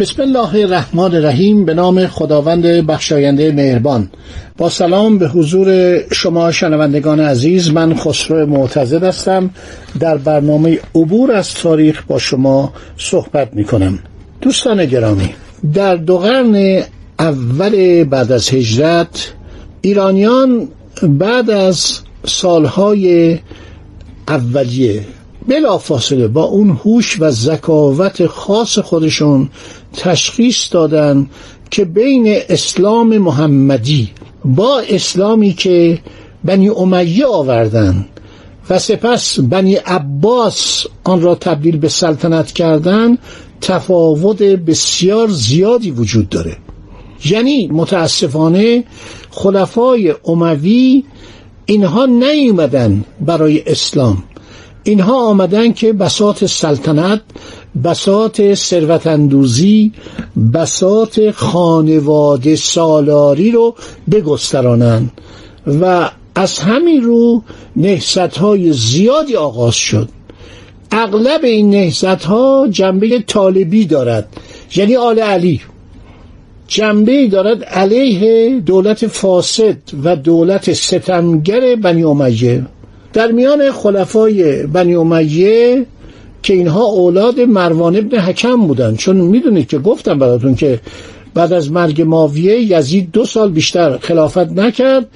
بسم الله الرحمن الرحیم به نام خداوند بخشاینده مهربان. با سلام به حضور شما شنوندگان عزیز من خسرو معتزد هستم. در برنامه عبور از تاریخ با شما صحبت می کنم دوستان گرامی در دو قرن اول بعد از هجرت ایرانیان بعد از سالهای اولیه بلافاصله با اون هوش و ذکاوت خاص خودشون تشخیص دادن که بین اسلام محمدی با اسلامی که بنی امیه آوردن و سپس بنی عباس آن را تبدیل به سلطنت کردن تفاوت بسیار زیادی وجود داره. یعنی متاسفانه خلفای اموی اینها نیومدن برای اسلام. اینها آمدن که بسات سلطنت بسات ثروت اندوزی بسات خانواده سالاری رو بگسترانند و از همین رو نهست های زیادی آغاز شد. اغلب این نهست ها جنبه طالبی دارد یعنی آل علی. جنبه دارد علیه دولت فاسد و دولت ستمگر بنی امیه. در میان خلفای بنی امیه که اینها اولاد مروان ابن حکم بودن. چون می‌دونید که گفتم براتون که بعد از مرگ ماویه یزید دو سال بیشتر خلافت نکرد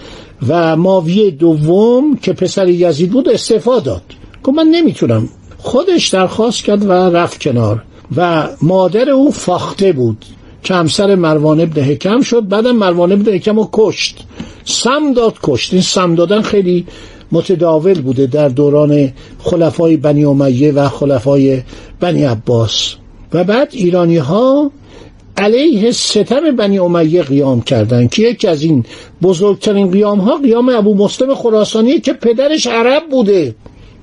و ماویه دوم که پسر یزید بود استعفا داد. گفت من نمی‌تونم. خودش درخواست کرد و رفت کنار. و مادر او فاخته بود. که همسر مروان ابن حکم شد. بعدم مروان ابن حکم رو کشت. سم داد کشت. این سم دادن خیلی متداول بوده در دوران خلفای بنی امیه و خلفای بنی عباس. و بعد ایرانی ها علیه ستم بنی امیه قیام کردند که یکی از این بزرگترین قیام ها قیام ابو مسلم خراسانی که پدرش عرب بوده.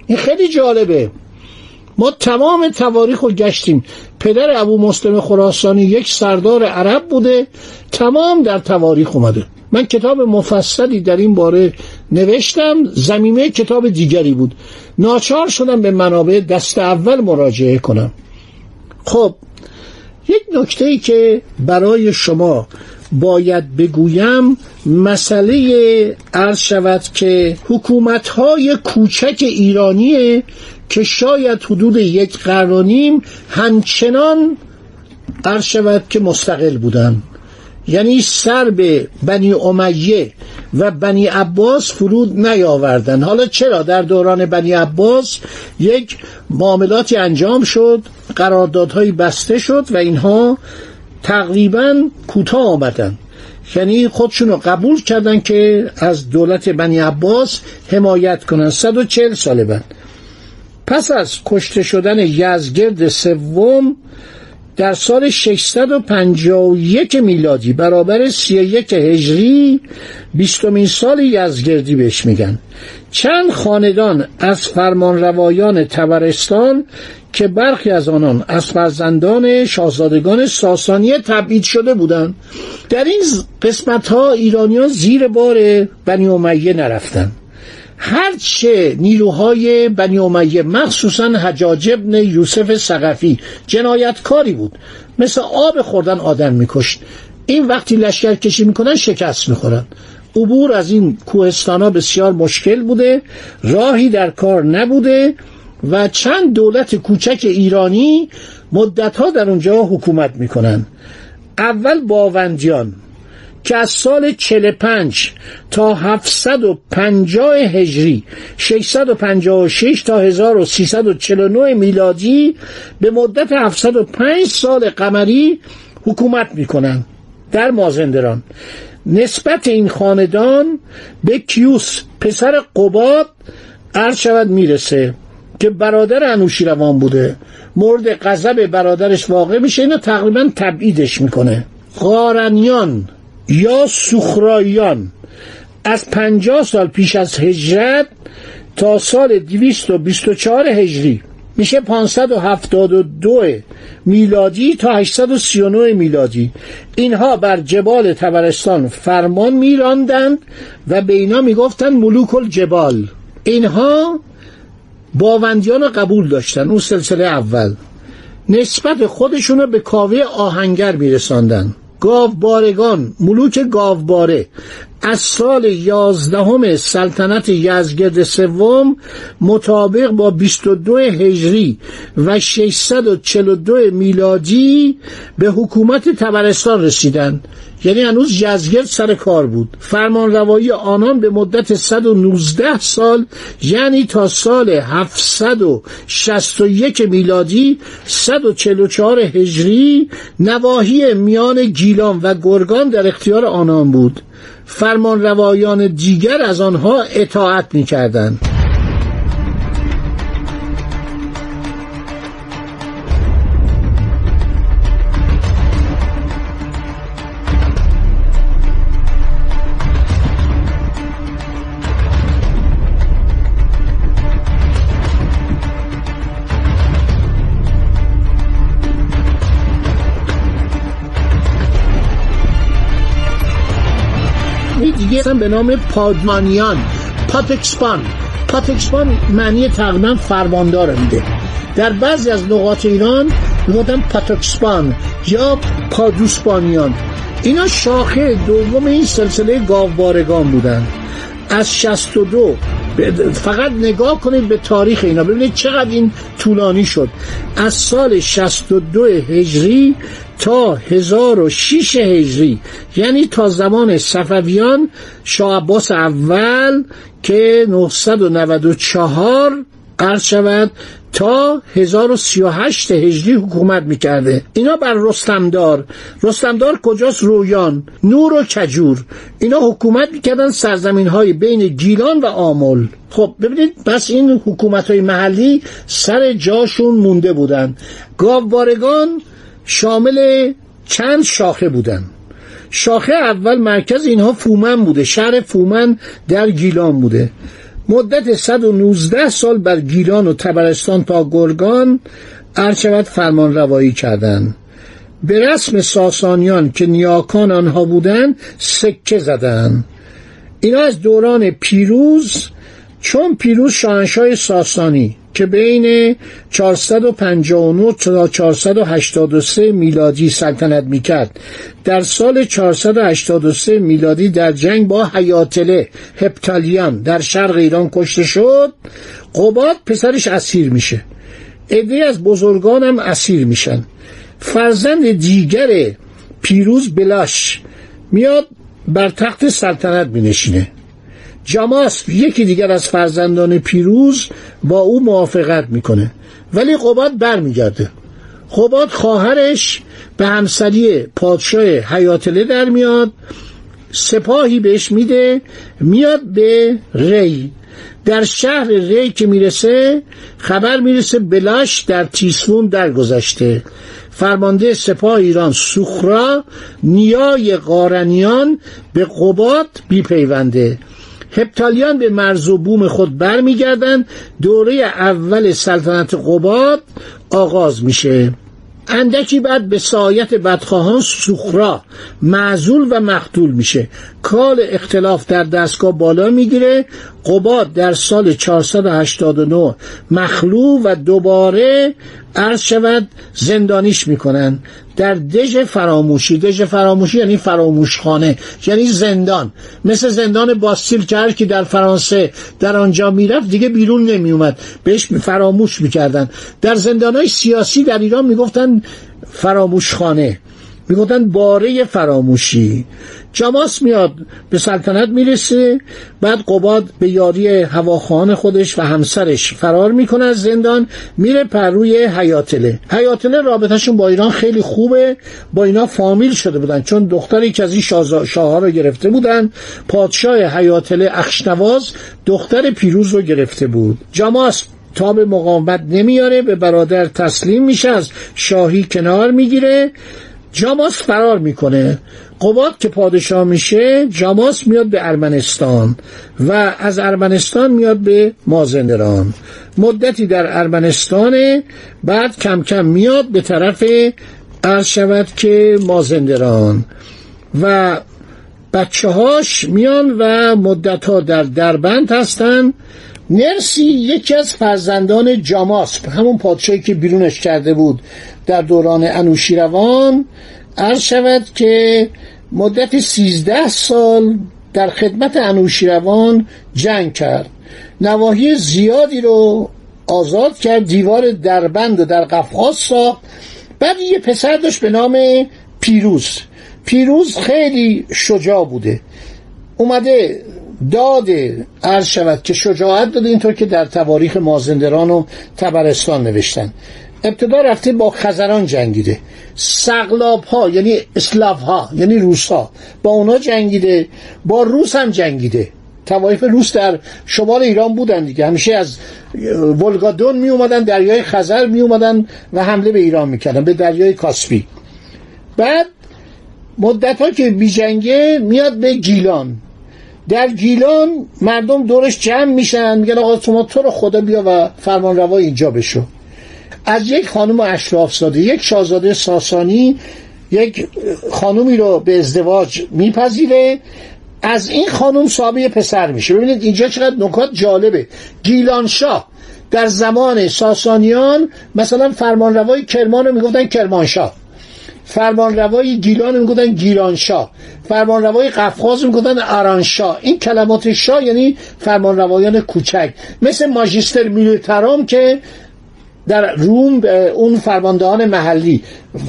این خیلی جالبه. ما تمام تواریخ رو گشتیم. پدر ابو مسلم خراسانی یک سردار عرب بوده. تمام در تواریخ اومده. من کتاب مفصلی در این باره نوشتم زمینه کتاب دیگری بود. ناچار شدم به منابع دست اول مراجعه کنم. خب یک نکته ای که برای شما باید بگویم مسئله عرض شود که حکومت های کوچک ایرانیه که شاید حدود یک قرنیم همچنان عرض شود که مستقل بودن. یعنی سر به بنی امیه و بنی عباس فرود نیاوردن. حالا چرا در دوران بنی عباس یک معاملاتی انجام شد قراردادهایی بسته شد و اینها تقریبا کوتاه آمدن. یعنی خودشون رو قبول کردن که از دولت بنی عباس حمایت کنن. 140 سال بعد. پس از کشته شدن یزگرد سوم در سال 651 میلادی برابر 31 هجری بیستمین سال یزگردی بهش میگن. چند خاندان از فرمانروایان تبرستان که برخی از آنان از فرزندان شاهزادگان ساسانی تبعید شده بودند در این قسمت ها ایرانیان زیر بار بنی امیه نرفتند. هرچه نیروهای بنی امیه مخصوصا حجاج ابن یوسف سقفی جنایتکاری بود. مثل آب خوردن آدم میکشت. این وقتی لشکر کشی می‌کنن شکست می‌خورن. عبور از این کوهستان بسیار مشکل بوده راهی در کار نبوده و چند دولت کوچک ایرانی مدتها در اونجا حکومت می‌کنن. اول باوندیان که از سال 45 تا 750 هجری 656 تا 1349 میلادی به مدت 705 سال قمری حکومت می‌کنن در مازندران. نسبت این خاندان به کیوس پسر قباد عرض شود می‌رسه که برادر انوشیروان بوده. مورد غضب برادرش واقع میشه اینو تقریبا تبعیدش می‌کنه. قارنیان یا سخرایان. از پنجاه سال پیش از هجرت تا سال 224 هجری. میشه 572 میلادی تا 839 میلادی. اینها بر جبال تبرستان فرمان میراندند و به اینا می‌گفتند ملوک الجبال. اینها باوندیان قبول داشتن اون سلسله اول. نسبت خودشون رو به کاوه آهنگر میرساندن گاوبارگان ملوک گاوباره. از سال یازدهم سلطنت یزگرد سوم مطابق با 22 هجری و 642 میلادی به حکومت تبرستان رسیدند. یعنی هنوز یزگرد سر کار بود فرمان روایی آنان به مدت 119 سال یعنی تا سال 761 میلادی 144 هجری نواحی میان گیلان و گرگان در اختیار آنان بود فرمان روایان دیگر از آنها اطاعت می کردن. دیگه به نام پادمانیان پاتکسپان. پاتکسپان معنی تقریبا فرماندار میده. در بعضی از نقاط ایران می‌گفتن پاتکسپان یا پادوسپانیان. اینا شاخه دوم این سلسله گاوبارگان بودن. از 62 فقط نگاه کنید به تاریخ اینا. ببینید چقدر این طولانی شد. از سال 62 هجری تا 1006 هجری. یعنی تا زمان صفویان شاه عباس اول که 994 قرض شود تا 1038 هجری حکومت می‌کرده. اینا بر رستمدار. رستمدار کجاست؟ رویان. نور و کجور. اینا حکومت می‌کردن سرزمین های بین گیلان و آمل. خب ببینید بس این حکومت های محلی سر جاشون مونده بودن. گاوبارگان شامل چند شاخه بودن. شاخه اول مرکز اینها فومن بوده. شهر فومن در گیلان بوده. مدت 119 سال بر گیلان و تبرستان تا گرگان ارچوت فرمان روایی کردند. به رسم ساسانیان که نیاکان آنها بودند سکه زدند. اینا از دوران پیروز چون پیروز شاهنشاه ساسانی که بین 459 تا 483 میلادی سلطنت می‌کرد. در سال 483 میلادی در جنگ با حیاتله هپتالیان در شرق ایران کشته شد. قباد پسرش اسیر میشه. عده از بزرگان هم اسیر میشن. فرزند دیگر پیروز بلاش میاد بر تخت سلطنت مینشینه. جماس یکی دیگر از فرزندان پیروز با او موافقت می‌کنه. ولی قباد برمیگرده. قباد خواهرش به همسری پادشاه حیاتله در میاد سپاهی بهش میده میاد به ری. در شهر ری که می‌رسه خبر می‌رسه بلاش در تیسفون درگذشته. فرمانده سپاه ایران سخرا نیای قارنیان به قباد بیپیونده. هپتالیان به مرز و بوم خود برمیگردند. دوره اول سلطنت قباد آغاز میشه. اندکی بعد به سایت بدخواهان سخرا معزول و مقتول میشه. کال اختلاف در دستگاه بالا می‌گیره. قباد در سال 489 مخلو و دوباره عرض شود. زندانیش می‌کنن. در دژ فراموشی دژ فراموشی یعنی فراموشخانه یعنی زندان. مثل زندان باستیل که در فرانسه در آنجا می‌رفت دیگه بیرون نمیومد بهش فراموش می‌کردن. در زندانهای سیاسی در ایران می‌گفتن فراموشخانه. می‌گفتن باره فراموشی. جماس میاد به سلطنت می‌رسه بعد قباد به یاری هواخوان خودش و همسرش فرار می‌کنه از زندان میره پر حیاتله حیاتله رابطهشون با ایران خیلی خوبه با اینا فامیل شده بودن چون دختری که از این شاه رو گرفته بودن پادشاه حیاتله اخشنواز دختر پیروز رو گرفته بود. جماس تا به مقاومت نمیاره به برادر تسلیم میشه از شاهی کنار می‌گیره. جاماس فرار می‌کنه. قباد که پادشاه میشه جاماس میاد به ارمنستان و از ارمنستان میاد به مازندران. مدتی در ارمنستان بعد کم کم میاد به طرف عرض شود که مازندران. و بچه هاش میان و مدت ها در دربند هستن. نرسی یکی از فرزندان جاماس همون پادشاهی که بیرونش کرده بود در دوران انوشیروان عرض شود که مدت سیزده سال در خدمت انوشیروان جنگ کرد. نواحی زیادی رو آزاد کرد دیوار دربند در قفقاز ساخت. بعد یه پسر داشت به نام پیروز. پیروز خیلی شجاع بوده. اومده داده عرض شود که شجاعت داده اینطور که در تواریخ مازندران و تبرستان نوشتن. ابتدا رفته با خزران جنگیده. سقلاب ها یعنی اسلاف ها یعنی روس ها با اونا جنگیده با روس هم جنگیده. توایف روس در شمال ایران بودن دیگه. همیشه از ولگادون می اومدن دریای خزر می اومدن و حمله به ایران می‌کردن به دریای کاسپی. بعد مدت ها که بی جنگه میاد به گیلان. در گیلان مردم دورش جمع میشن میگن آقا شما تو رو خدا بیا و فرمان روا اینجا بشو. از یک خانم اشراف زاده یک شاهزاده ساسانی یک خانومی رو به ازدواج میپذیره. از این خانم صاحب پسر میشه. ببینید اینجا چقدر نکات جالبه. گیلانشاه در زمان ساسانیان مثلا فرمانروای کرمان رو می‌گفتن کرمانشاه. فرمانروای گیلان می‌گفتن گیلانشاه فرمانروای قفقاز می‌گفتن ارانشاه. این کلمات شاه یعنی فرمانروایان کوچک. مثل ماجیستر میلیترام که در روم اون فرماندهان محلی.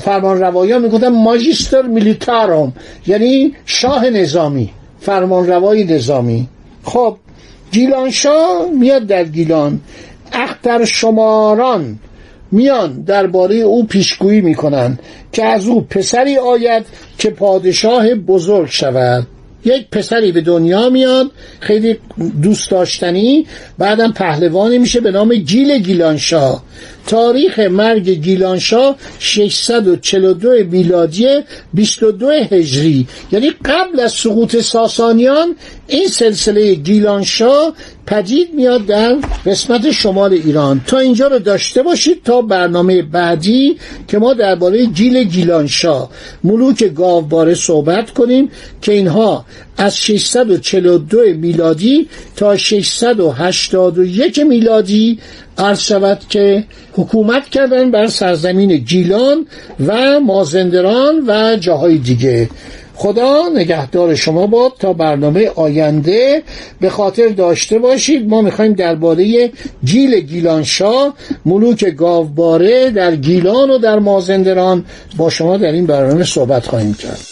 فرمان روایان می‌گفتن ماجیستر میلیتاروم یعنی شاه نظامی. فرمان روای نظامی. خب گیلانشاه میاد در گیلان. اختر شماران. میان درباره او پیشگویی می‌کنن که از او پسری آید که پادشاه بزرگ شود. یک پسری به دنیا میاد خیلی دوست داشتنی بعدم پهلوانی میشه به نام گیل گیلانشاه. تاریخ مرگ گیلانشاه 642 میلادی 22 هجری. یعنی قبل از سقوط ساسانیان این سلسله گیلانشاه پدید میاد در قسمت شمال ایران. تا اینجا رو داشته باشید تا برنامه بعدی که ما درباره گیل گیلانشاه ملوک گاوباره صحبت کنیم که اینها از 642 میلادی تا 681 میلادی عرض شود که حکومت کردن بر سرزمین گیلان و مازندران و جاهای دیگه. خدا نگهدار شما باد تا برنامه آینده به خاطر داشته باشید. ما می‌خوایم درباره گیل گیلانشاه ملوک گاوباره در گیلان و در مازندران با شما در این برنامه صحبت خواهیم کرد.